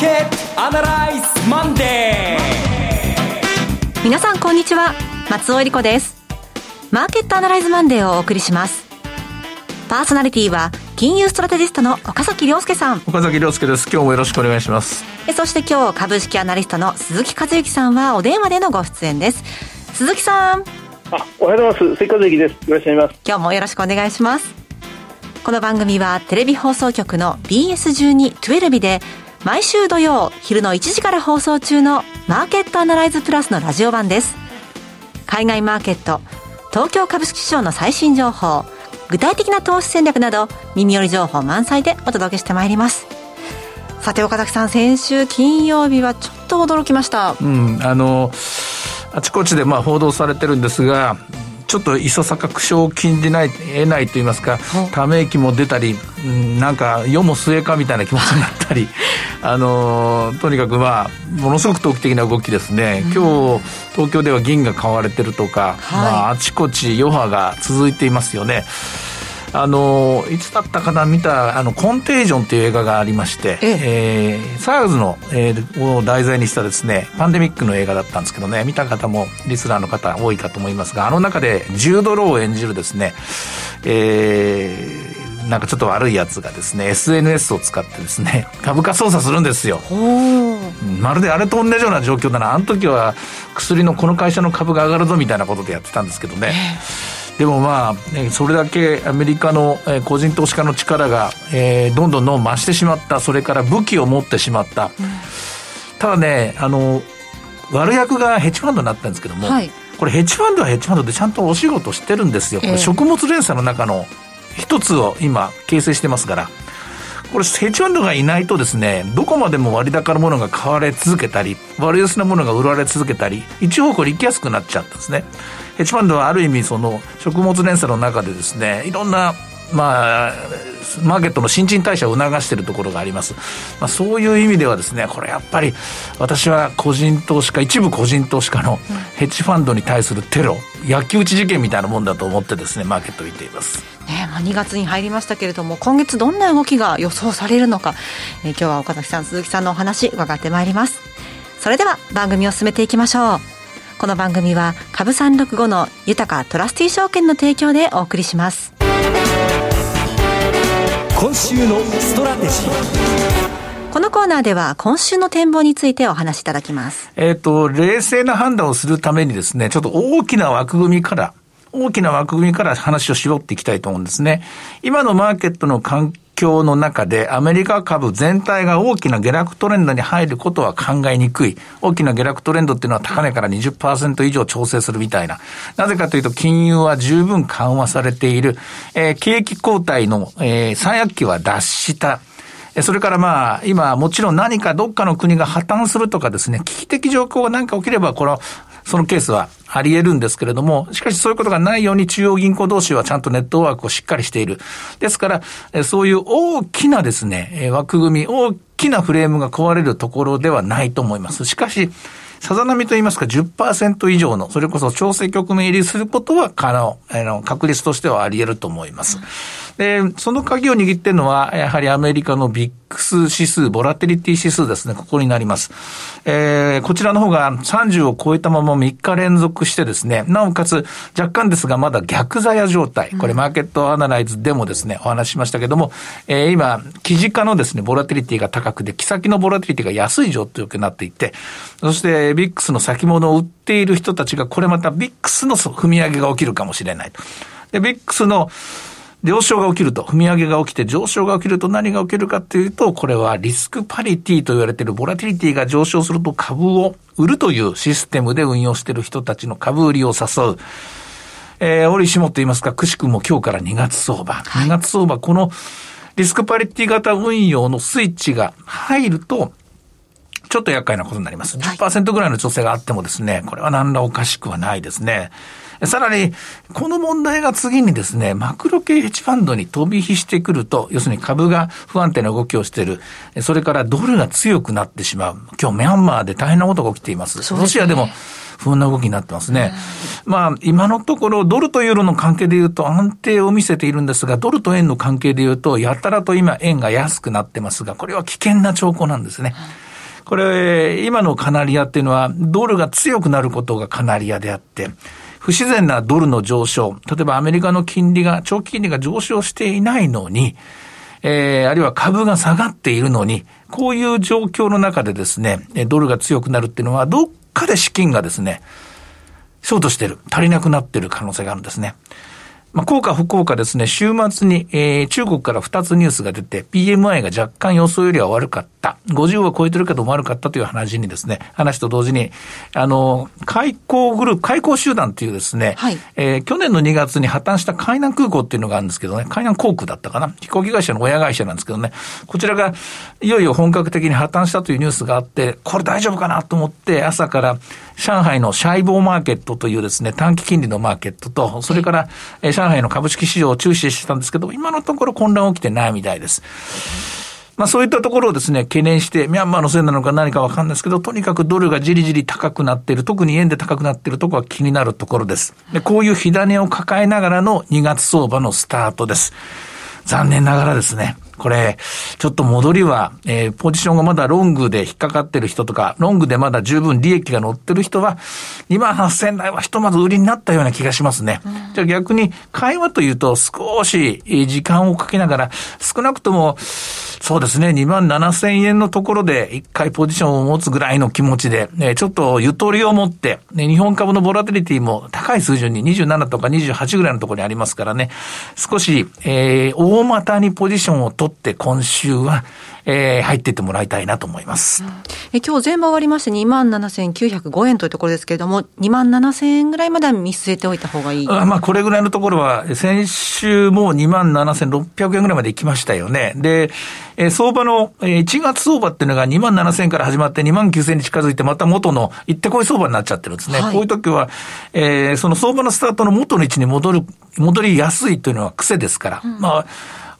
ケットアナライズマンデー。皆さんこんにちは。松尾恵理子です。マーケットアナライズマンデーをお送りします。パーソナリティは金融ストラテジストの岡崎亮介さん。岡崎亮介です。今日もよろしくお願いします。そして今日株式アナリストの鈴木和之さんはお電話でのご出演です。鈴木さん。あおはようございます。鈴木和之です。よろしくお願いします。今日もよろしくお願いします。この番組はテレビ放送局の BS12-12 で毎週土曜昼の1時から放送中のマーケットアナライズプラスのラジオ版です。海外マーケット東京株式市場の最新情報具体的な投資戦略など耳寄り情報満載でお届けしてまいります。さて岡崎さん先週金曜日はちょっと驚きました。うんあのあちこちでまあ報道されてるんですがちょっといささか苦笑を禁じない得ないと言いますかため息も出たり、うん、なんか世も末かみたいな気持ちになったり あのとにかくまあものすごく投機的な動きですね、うん、今日東京では銀が買われてるとか、はい、まあ、あちこち余波が続いていますよね。あのいつだったかな見たあのコンテージョンっていう映画がありまして、ええ。ー、サーズの、えー、を題材にしたですねパンデミックの映画だったんですけどね見た方もリスナーの方多いかと思いますがあの中でジュード・ローを演じるですね、えー、なんかちょっと悪いやつがですね SNS を使ってですね株価操作するんですよ。まるであれと同じような状況だな。あの時は薬のこの会社の株が上がるぞみたいなことでやってたんですけどね、えーでもまあ、それだけアメリカの個人投資家の力が、えー、どんどんどん増してしまった、それから武器を持ってしまった。うん、ただね、あの、悪役がヘッジファンドになったんですけども、はい、これヘッジファンドはヘッジファンドでちゃんとお仕事してるんですよ。えー、食物連鎖の中の一つを今形成してますから。これ、ヘッジファンドがいないとですね、どこまでも割高のものが買われ続けたり、割安なものが売られ続けたり、一方向に行きやすくなっちゃったんですね。ヘッジファンドはある意味その食物連鎖の中でですねいろんなまあ、マーケットの新陳代謝を促しているところがあります。まあ、そういう意味ではですね、これやっぱり私は個人投資家、一部個人投資家のヘッジファンドに対するテロ、焼き討ち事件みたいなもんだと思ってですね、マーケットを見ています。ねまあ、2月に入りましたけれども、今月どんな動きが予想されるのか、えー、今日は岡崎さん、鈴木さんのお話伺ってまいります。それでは番組を進めていきましょう。この番組は株三六五の豊かトラスティ証券の提供でお送りします今週のストラテジーこのコーナーでは今週の展望についてお話しいただきます。えっ、ー、と、冷静な判断をするためにですね、ちょっと大きな枠組みから大きな枠組みから話を絞っていきたいと思うんですね。今のマーケットの環況の中でアメリカ株全体が大きな下落トレンドに入ることは考えにくい。大きな下落トレンドっていうのは高値から20%以上調整するみたいな。なぜかというと金融は十分緩和されている。えー、景気後退の、えー、最悪期は脱した。それからまあ、今もちろん何かどっかの国が破綻するとかですね、危機的状況が何か起きれば、このそのケースはあり得るんですけれども、しかしそういうことがないように中央銀行同士はちゃんとネットワークをしっかりしている。ですから、そういう大きなですね、枠組み、大きなフレームが壊れるところではないと思います。しかし、さざ波といいますか10%以上の、それこそ調整局面入りすることは可能、あの、確率としてはあり得ると思います。で、その鍵を握っているのは、やはりアメリカのビックス指数、ボラテリティ指数ですね、ここになります。えー、こちらの方が30を超えたまま3日連続してですね、なおかつ若干ですがまだ逆座や状態、これマーケットアナライズでもですね、お話ししましたけども、えー、今、記事化のですね、ボラテリティが高くて、木先のボラテリティが安い状況になっていて、そしてビックスの先物を売っている人たちが、これまたビックスの踏み上げが起きるかもしれないと。で、ビックスの上昇が起きると、踏み上げが起きて上昇が起きると何が起きるかっていうと、これはリスクパリティと言われているボラティリティが上昇すると株を売るというシステムで運用している人たちの株売りを誘う。えー、折しもと言いますか、くしくも今日から2月相場。2月相場、このリスクパリティ型運用のスイッチが入ると、ちょっと厄介なことになります。10%ぐらいの調整があってもですね、これは何らおかしくはないですね。さらに、この問題が次にですね、マクロ系ヘッジファンドに飛び火してくると、要するに株が不安定な動きをしている。それからドルが強くなってしまう。今日ミャンマーで大変なことが起きています。すね、ロシアでも不穏な動きになってますね。まあ、今のところ、ドルとユーロの関係で言うと安定を見せているんですが、ドルと円の関係で言うと、やたらと今円が安くなってますが、これは危険な兆候なんですね。これ、今のカナリアっていうのは、ドルが強くなることがカナリアであって、不自然なドルの上昇、例えばアメリカの金利が、長期金利が上昇していないのに、えー、あるいは株が下がっているのに、こういう状況の中でですね、ドルが強くなるっていうのは、どっかで資金がですね、ショートしてる、足りなくなってる可能性があるんですね。まあ、効果不効果ですね、週末に、えー、中国から2つニュースが出て、PMI が若干予想よりは悪かった。50を超えてるけど悪かったという話にですね、話と同時に、あの、開港グループ、開港集団っていうですね、はい、えー、去年の2月に破綻した海南空港っていうのがあるんですけどね、海南航空だったかな。飛行機会社の親会社なんですけどね、こちらがいよいよ本格的に破綻したというニュースがあって、これ大丈夫かなと思って、朝から上海のシャイボーマーケットというですね、短期金利のマーケットと、それから、えー上海の株式市場を注視してたんですけど、今のところ混乱起きてないみたいです。まあそういったところをですね、懸念して、ミャンマーのせいなのか何かわかんないですけど、とにかくドルがじりじり高くなっている、特に円で高くなっているところは気になるところです。で、こういう火種を抱えながらの2月相場のスタートです。残念ながらですね、これ、ちょっと戻りは、えー、ポジションがまだロングで引っかかってる人とか、ロングでまだ十分利益が乗ってる人は、2万8000台はひとまず売りになったような気がしますね。うん、じゃあ逆に、会話というと少し時間をかけながら、少なくとも、そうですね、2万7000円のところで一回ポジションを持つぐらいの気持ちで、ね、ちょっとゆとりを持って、ね、日本株のボラテリティも高い水準に27とか28ぐらいのところにありますからね、少し、えー、大股にポジションを取って今週は、えー、入っていってもらいたいなと思います。うん、え今日全部終わりまして2万7905円というところですけれども、2万7000円ぐらいまでは見据えておいた方がいい？あまあ、これぐらいのところは、先週も2万7600円ぐらいまで行きましたよね。で、えー、相場の、えー、1月相場っていうのが2万7000円から始まって2万9000円に近づいてまた元の行ってこい相場になっちゃってるんですね。はい、こういう時は、えー、その相場のスタートの元の位置に戻る、戻りやすいというのは癖ですから。うん、まあ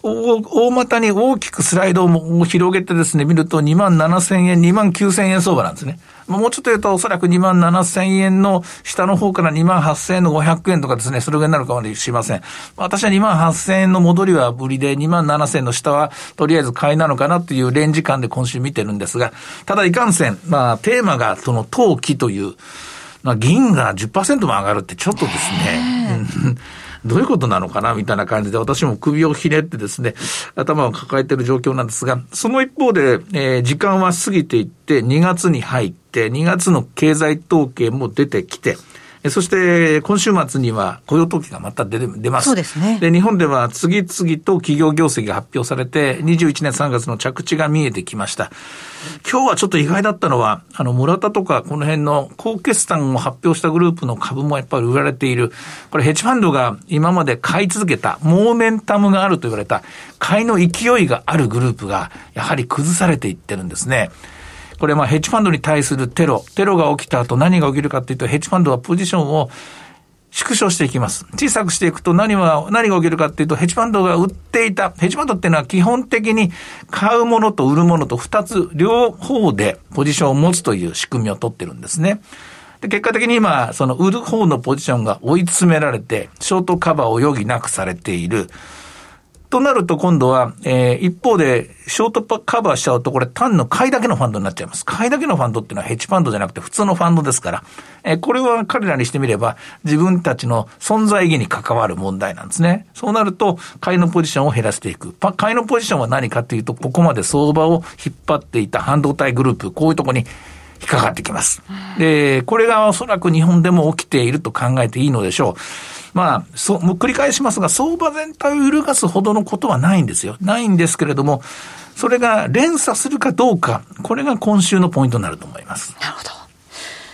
大股に大きくスライドを広げてですね、見ると2万7千円、2万9千円相場なんですね。もうちょっと言うとおそらく2万7千円の下の方から2万8千円の500円とかですね、それぐらいになるかもしれません。私は2万8千円の戻りはぶりで、2万7千円の下はとりあえず買いなのかなというレンジ感で今週見てるんですが、ただいかんせん、まあテーマがその投機という、まあ銀が10%も上がるってちょっとですね、どういうことなのかなみたいな感じで、私も首をひねってですね、頭を抱えている状況なんですが、その一方で、えー、時間は過ぎていって、2月に入って、2月の経済統計も出てきて、そして、今週末には雇用統計がまた出出ます。そうですね。で、日本では次々と企業業績が発表されて、21年3月の着地が見えてきました。今日はちょっと意外だったのは、あの、村田とかこの辺の高決算を発表したグループの株もやっぱり売られている。これヘッジファンドが今まで買い続けた、モーメンタムがあると言われた、買いの勢いがあるグループが、やはり崩されていってるんですね。これまあヘッジファンドに対するテロ、テロが起きた後何が起きるかというと、ヘッジファンドはポジションを縮小していきます。小さくしていくと何は、何が起きるかっていうと、ヘッジファンドが売っていた、ヘッジファンドっていうのは基本的に買うものと売るものと二つ、両方でポジションを持つという仕組みを取ってるんですね。で、結果的に今、その売る方のポジションが追い詰められて、ショートカバーを余儀なくされている。となると今度は、えー、一方で、ショートカバーしちゃうと、これ単の買いだけのファンドになっちゃいます。買いだけのファンドっていうのはヘッジファンドじゃなくて普通のファンドですから、えー、これは彼らにしてみれば、自分たちの存在意義に関わる問題なんですね。そうなると、買いのポジションを減らしていく。買いのポジションは何かというと、ここまで相場を引っ張っていた半導体グループ、こういうところに引っかかってきます。で、これがおそらく日本でも起きていると考えていいのでしょう。まあ、そう、繰り返しますが、相場全体を揺るがすほどのことはないんですよ。ないんですけれども、それが連鎖するかどうか、これが今週のポイントになると思います。なるほど。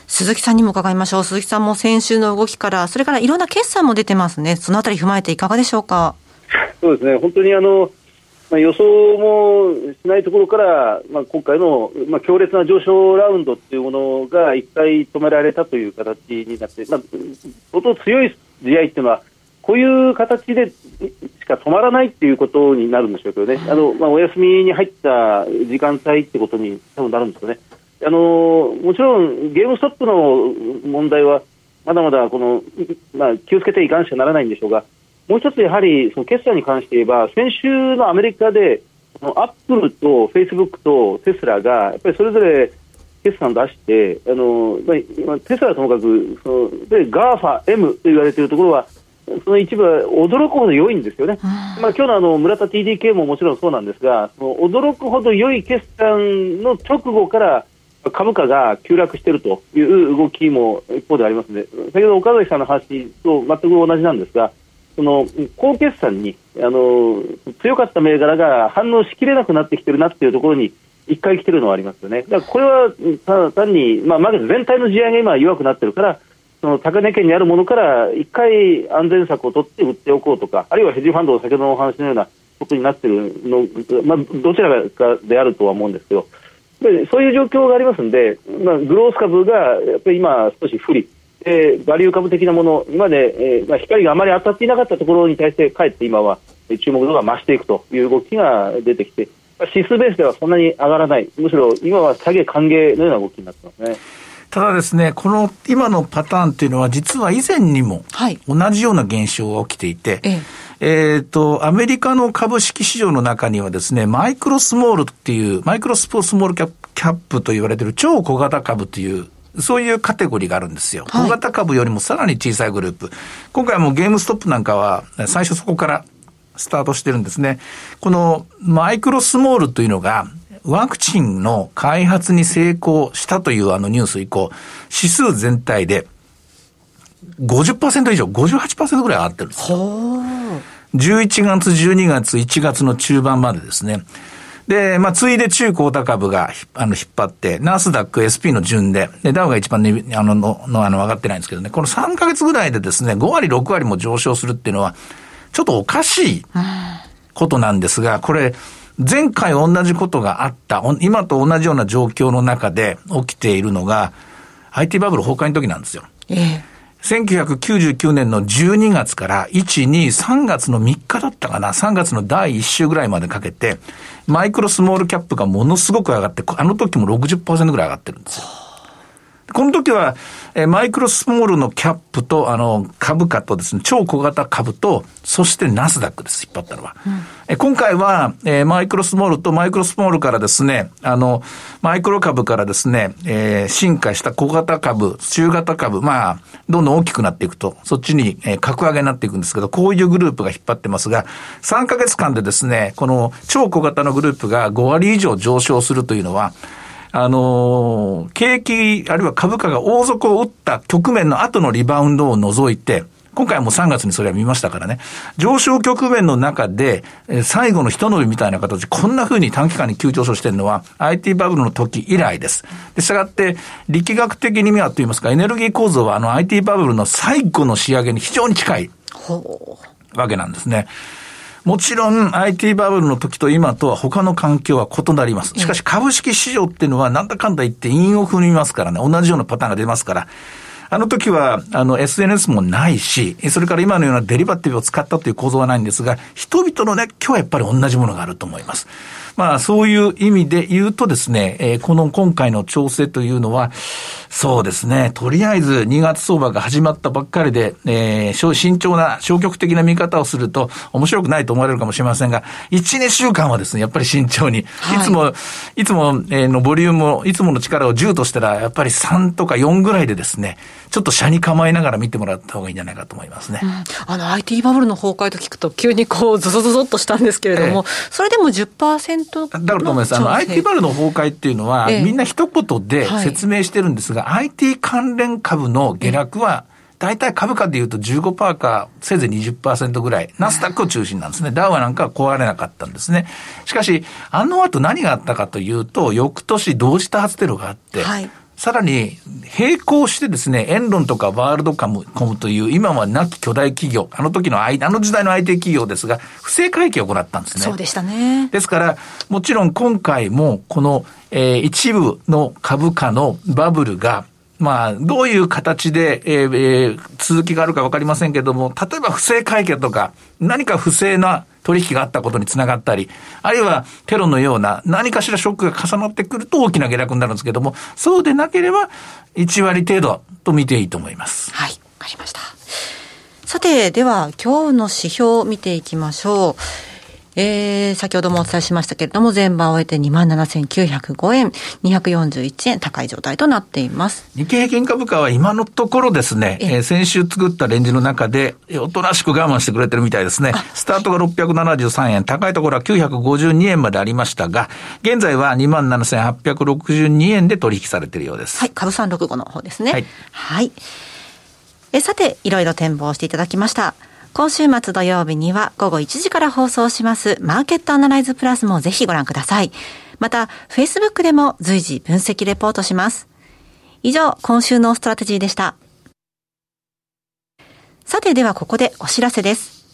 鈴木さんにも伺いましょう。鈴木さんも先週の動きから、それからいろんな決算も出てますね。そのあたり踏まえていかがでしょうか？そうですね。本当にあの、まあ、予想もしないところから、まあ、今回の、まあ、強烈な上昇ラウンドっていうものが一回止められたという形になって、まあ、相当強い試合っていうのは、こういう形でしか止まらないっていうことになるんでしょうけどね、あのまあ、お休みに入った時間帯ってことに多分なるんですよね。あのもちろんゲームストップの問題はまだまだこの、まあ、気をつけていかなきゃならないんでしょうが、もう一つやはりその決算に関して言えば、先週のアメリカでアップルとフェイスブックとテスラが、やっぱりそれぞれ決算出して、あのまあ、テスラはともかく、そのでガーファ M と言われているところは、その一部は驚くほど良いんですよね、まあ今日のあの村田 TDK ももちろんそうなんですが、その驚くほど良い決算の直後から株価が急落しているという動きも一方でありますので、先ほど岡崎さんの話と全く同じなんですが、その高決算にあの強かった銘柄が反応しきれなくなってきてるなっていうところに一回来てるのはありますよね。だからこれはただ単に、まあ、マーケット全体の地上げが今弱くなってるから、その高値圏にあるものから一回安全策を取って売っておこうとか、あるいはヘッジファンドの先ほどのお話のようなことになってるの、まあ、どちらかであるとは思うんですけど、でそういう状況がありますので、まあ、グロース株がやっぱり今、少し不利、えー、バリュー株的なもの、今まで、えーまあ、光があまり当たっていなかったところに対して、かえって今は注目度が増していくという動きが出てきて、指数ベースではそんなに上がらない、むしろ今は下げ歓迎のような動きになってますね。ただですね、この今のパターンっていうのは、実は以前にも同じような現象が起きていて、はい、えっ、と、アメリカの株式市場の中にはですね、マイクロスモールっていう、マイクロスポースモールキャップと言われている超小型株というそういうカテゴリーがあるんですよ。小型株よりもさらに小さいグループ。今回もゲームストップなんかは、最初そこからスタートしてるんですね。このマイクロスモールというのが、ワクチンの開発に成功したというあのニュース以降、指数全体で50%以上、58%ぐらい上がってるんですよ。11月、12月、1月の中盤までですね。で、まあ、ついで中高高株が、あの、引っ張って、ナスダック、SP の順で、で、ダウが一番ね、あの、の、の、あの、上がってないんですけどね、この3ヶ月ぐらいでですね、5割、6割も上昇するっていうのは、ちょっとおかしいことなんですが、これ、前回同じことがあった、今と同じような状況の中で起きているのが、IT バブル崩壊の時なんですよ。ええ1999年の12月から1、2、3月の3日だったかな、3月の第1週ぐらいまでかけて、マイクロスモールキャップがものすごく上がって、あの時も60%ぐらい上がってるんですよ。この時は、えマイクロスモールのキャップと、あの、株価とですね、超小型株と、そしてナスダックです、引っ張ったのは。うん、え今回は、えマイクロスモールとマイクロスモールからですね、あの、マイクロ株からですね、えー、進化した小型株、中型株、まあ、どんどん大きくなっていくと、そっちに、えー、格上げになっていくんですけど、こういうグループが引っ張ってますが、3ヶ月間でですね、この超小型のグループが5割以上上昇するというのは、あの、景気、あるいは株価が大底を打った局面の後のリバウンドを除いて、今回も3月にそれは見ましたからね。上昇局面の中で、最後の一伸びみたいな形、こんな風に短期間に急上昇してるのは IT バブルの時以来です。で、したがって、力学的に見はと言いますか、エネルギー構造はあの IT バブルの最後の仕上げに非常に近いわけなんですね。もちろん IT バブルの時と今とは他の環境は異なります。しかし株式市場っていうのはなんだかんだ言って陰を踏みますからね、同じようなパターンが出ますから、あの時は、あの、SNS もないし、それから今のようなデリバティブを使ったという構造はないんですが、人々の熱狂はやっぱり同じものがあると思います。まあ、そういう意味で言うとですね、えー、この今回の調整というのは、そうですね、とりあえず2月相場が始まったばっかりで、えー、慎重な消極的な見方をすると面白くないと思われるかもしれませんが、1、2週間はですね、やっぱり慎重に、はい、いつも、いつも、えー、のボリュームを、いつもの力を10としたら、やっぱり3とか4ぐらいでですね、ちょっと車に構えながら見てもらった方がいいんじゃないかと思いますね。うん、あの、IT バブルの崩壊と聞くと、急にこう、ゾゾゾゾっとしたんですけれども、えそれでも10%だからと思います。あの、IT バブルの崩壊っていうのは、え、みんな一言で説明してるんですが、はい、IT 関連株の下落は、大体株価でいうと15%か、せいぜい20%ぐらい、ナスダックを中心なんですね。ダウはなんかは壊れなかったんですね。しかし、あの後何があったかというと、翌年同時多発テロがあって、はいさらに、並行してですね、エンロンとかワールドカムコムという、今はなき巨大企業、あの時の、あの時代の IT 企業ですが、不正会計を行ったんですね。そうでしたね。ですから、もちろん今回も、この、えー、一部の株価のバブルが、まあ、どういう形で、えーえー、続きがあるかわかりませんけども、例えば不正会計とか、何か不正な取引があったことにつながったり、あるいはテロのような何かしらショックが重なってくると大きな下落になるんですけども、そうでなければ1割程度と見ていいと思います。はい、わかりました。さて、では今日の指標を見ていきましょう。えー、先ほどもお伝えしましたけれども、前場を終えて27,905円、241円高い状態となっています。日経平均株価は今のところですね、えー、先週作ったレンジの中で、おとなしく我慢してくれてるみたいですね。スタートが673円、高いところは952円までありましたが、現在は27,862円で取引されているようです。はい、株365の方ですね。はい。はい。えさて、いろいろ展望していただきました。今週末土曜日には午後1時から放送しますマーケットアナライズプラスもぜひご覧ください。また、Facebook でも随時分析レポートします。以上、今週のストラテジーでした。さて、ではここでお知らせです。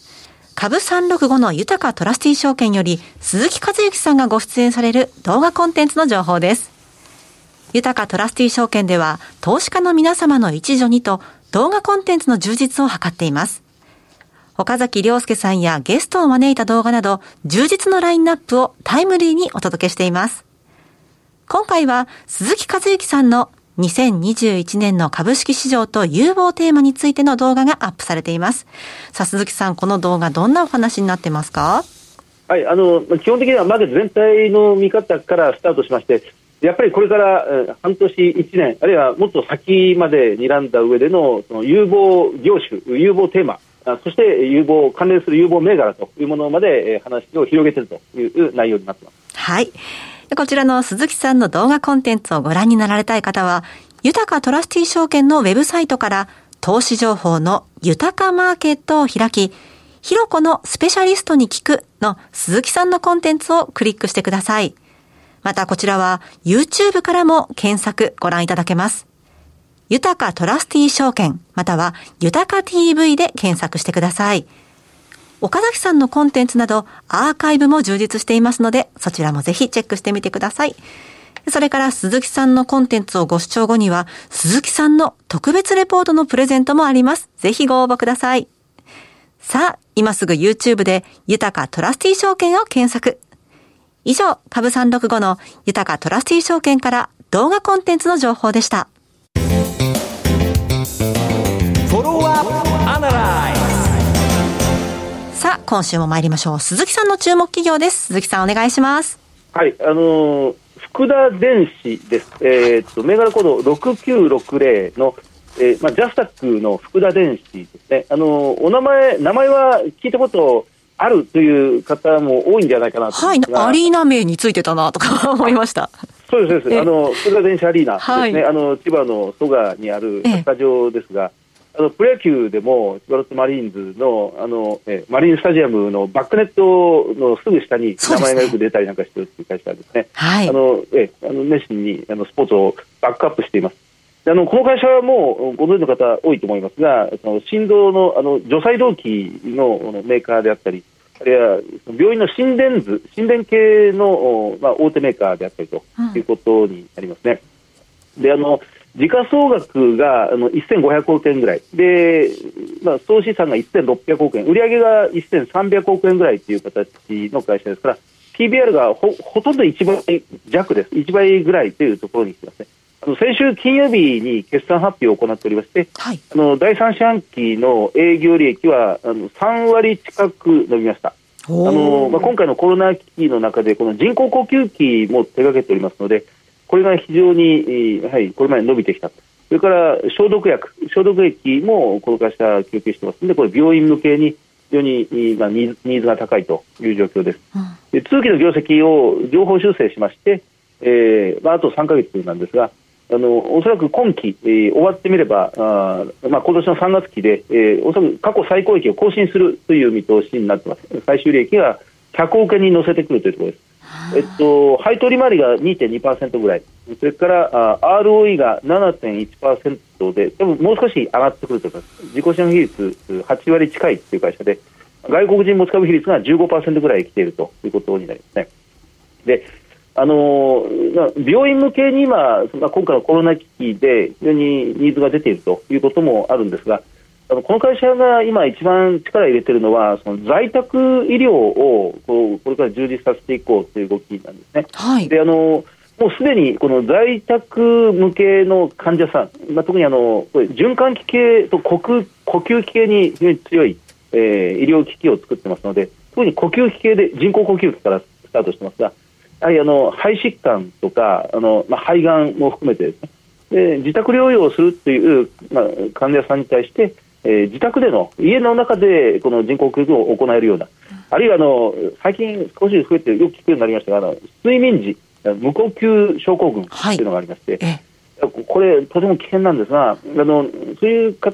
株365の豊かトラスティー証券より鈴木和之さんがご出演される動画コンテンツの情報です。豊かトラスティー証券では投資家の皆様の一助にと動画コンテンツの充実を図っています。岡崎良介さんやゲストを招いた動画など、充実のラインナップをタイムリーにお届けしています。今回は鈴木和之さんの2021年の株式市場と融合テーマについての動画がアップされています。さあ、鈴木さん、この動画どんなお話になってますか？はい、あの、基本的にはマーケット全体の見方からスタートしまして、やっぱりこれから半年、1年、あるいはもっと先まで睨んだ上でのその有望業種、有望テーマ、そして有望関連する有望銘柄というものまで話を広げているという内容になっています。はい。こちらの鈴木さんの動画コンテンツをご覧になられたい方は、豊かトラスティ証券のウェブサイトから投資情報の豊かマーケットを開き、ひろこのスペシャリストに聞くの鈴木さんのコンテンツをクリックしてください。またこちらは YouTube からも検索ご覧いただけます。豊かトラスティー証券、または豊か TV で検索してください。岡崎さんのコンテンツなどアーカイブも充実していますので、そちらもぜひチェックしてみてください。それから鈴木さんのコンテンツをご視聴後には、鈴木さんの特別レポートのプレゼントもあります。ぜひご応募ください。さあ、今すぐ YouTube で豊かトラスティー証券を検索。以上、株365の豊かトラスティー証券から動画コンテンツの情報でした。さあ、今週も参りましょう。鈴木さんの注目企業です。鈴木さん、お願いします。はい、あのー、福田電子です。えー、っと、銘柄コード6960の、えー、まあ、ジャスタックの福田電子ですね。あのー、お名前、名前は聞いたことあるという方も多いんじゃないかなとはい、アリーナ名についてたなとか 思いました。そうです、そうです。あの、福田電子アリーナですね。はい、あの、千葉の蘇我にあるスタジオですが、あのプロ野球でも千葉ロッテマリーンズのあのえマリンスタジアムのバックネットのすぐ下に名前がよく出たりなんかしてるっていう会社ですね、はい、あのえあの熱心にあのスポーツをバックアップしています。あのこの会社はもうご存知の方多いと思いますが、その心臓のあの除細動器のメーカーであったり、あるいは病院の心電図、心電系の、まあ、大手メーカーであったりということになりますね。うん、であの時価総額があの1500億円ぐらい。で、まあ、総資産が1600億円。売上が1300億円ぐらいという形の会社ですから PBR がほほとんど1倍弱です。1倍ぐらいというところに来てますね。先週金曜日に決算発表を行っておりまして、はい、あの第3四半期の営業利益はあの3割近く伸びました。あのまあ、今回のコロナ危機の中でこの人工呼吸器も手掛けておりますのでこれが非常に、はい、これまで伸びてきたそれから消毒薬、消毒液もこの会社供給してますので、これ、病院向けに非常に、まあ、ニーズが高いという状況です。で通期の業績を情報修正しまして、えーまあ、あと3か月なんですが、あのおそらく今期、えー、終わってみれば、あまあ今年の3月期で、えー、おそらく過去最高益を更新するという見通しになってます。最終利益が100億円に乗せてくるというところです。えっと、配当利回りが2.2%ぐらい、それからあ ROE が7.1%で、多分もう少し上がってくると思います、自己資産比率8割近いという会社で、外国人持ち株比率が15%ぐらい来ているということになりますね。であの病院向けに今、今回のコロナ危機で非常にニーズが出ているということもあるんですが、あのこの会社が今一番力を入れているのはその在宅医療をこうこれから充実させていこうという動きなんですね。はい、であのもうすでにこの在宅向けの患者さん、まあ、特にあのこれ循環器系と呼吸呼吸器系に非常に強い、えー、医療機器を作ってますので、特に呼吸器系で人工呼吸器からスタートしてますが、やはりあの肺疾患とかあの、まあ、肺がんも含めてですねで自宅療養をするという、まあ、患者さんに対して、えー、自宅での家の中でこの人工呼吸を行えるようなあるいはあの最近少し増えてよく聞くようになりましたがあの睡眠時無呼吸症候群とい。うのがありまして、はいこれ、とても危険なんですが、あのそういう方、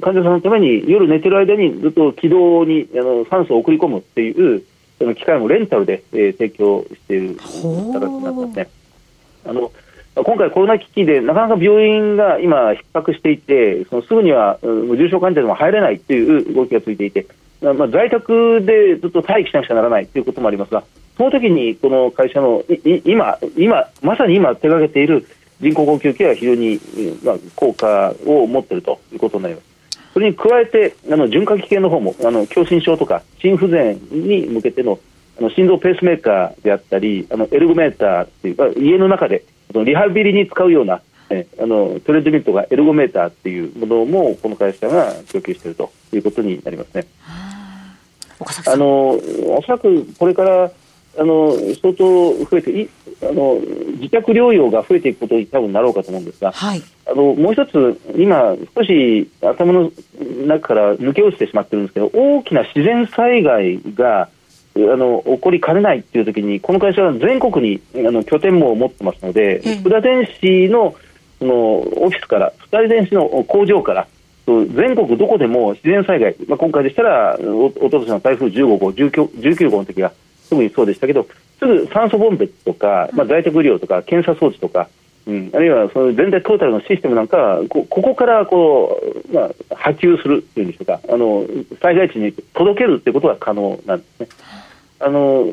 患者さんのために夜寝てる間にずっと気道にあの酸素を送り込むっていうその機械もレンタルで、えー、提供している形になってますね。あの今回、コロナ危機でなかなか病院が今、逼迫していて、そのすぐには重症患者でも入れないという動きがついていて、まあ、在宅でずっと待機しなくちゃならないということもありますが、その時にこの会社の今、今まさに今手がけている人工呼吸器は非常に、まあ、効果を持っているということになります。それに加えて、あの循環器系の方も、あの狭心症とか心不全に向けてのあの心臓ペースメーカーであったり、あのエルゴメーターっていう、家の中でリハビリに使うような、えあのトレッドミルとかエルゴメーターっていうものも、この会社が供給しているということになりますね。あのおそらくこれからあの相当増えていあの自宅療養が増えていくことに多分なろうかと思うんですが、はい、あのもう一つ、今、少し頭の中から抜け落ちてしまってるんですけど、大きな自然災害があの起こりかねないっていう時に、この会社は全国にあの拠点も持ってますので、福田電子のそのオフィスから、福田電子の工場から、全国どこでも自然災害、まあ、今回でしたら、おととしの台風15号、19号の時が特にそうでしたけど、すぐ酸素ボンベとか、まあ、在宅医療とか、検査装置とか、うん、あるいはその全体トータルのシステムなんかはこここからこう、まあ、波及するっていうんでしょうかあの災害地に届けるってことが可能なんですね。あの、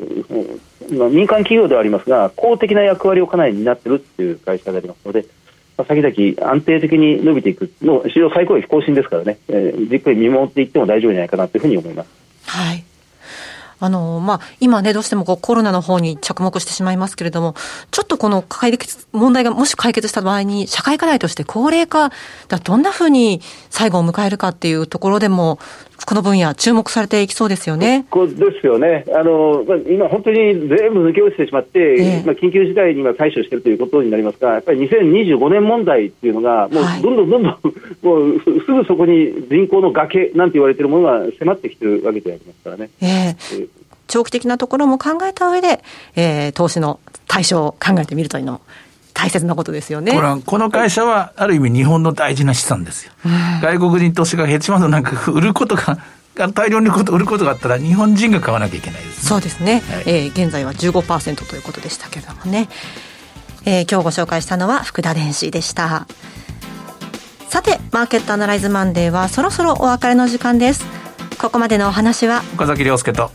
民間企業ではありますが公的な役割をかなり担っているっていう会社でありますので、まあ、先々安定的に伸びていくの史上最高益更新ですからね、えー、じっくり見守っていっても大丈夫じゃないかなというふうに思います。はいあの、まあ、今ね、どうしてもこうコロナの方に着目してしまいますけれども、ちょっとこの解決、問題がもし解決した場合に、社会課題として高齢化、どんなふうに最後を迎えるかっていうところでも、この分野、注目されていきそうですよね。こですよね。あの、まあ、今本当に全部抜け落ちてしまって、えー、まあ、緊急事態に今対処しているということになりますが、やっぱり2025年問題っていうのが、もうどんどんどんどん、はい、もうすぐそこに人口の崖なんて言われているものが迫ってきてるわけでありますからね。えー、えー長期的なところも考えた上で、えー、投資の対象を考えてみるというのも大切なことですよね。これこの会社は、ある意味日本の大事な資産ですよ。外国人投資家がヘッジファンドなんか売ることが、大量に売ることがあったら日本人が買わなきゃいけないです、ね、そうですね。はい、えー、現在は15%ということでしたけれどもね。えー、今日ご紹介したのは福田電子でした。さて、マーケットアナライズマンデーはそろそろお別れの時間です。ここまでのお話は岡崎亮介と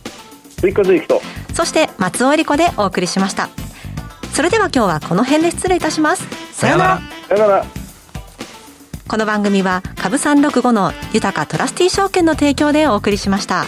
追加随とそして松尾恵理子でお送りしましたそれでは今日はこの辺で失礼いたします。さよなら。さよなら。この番組は株三六五の豊かトラスティ証券の提供でお送りしました。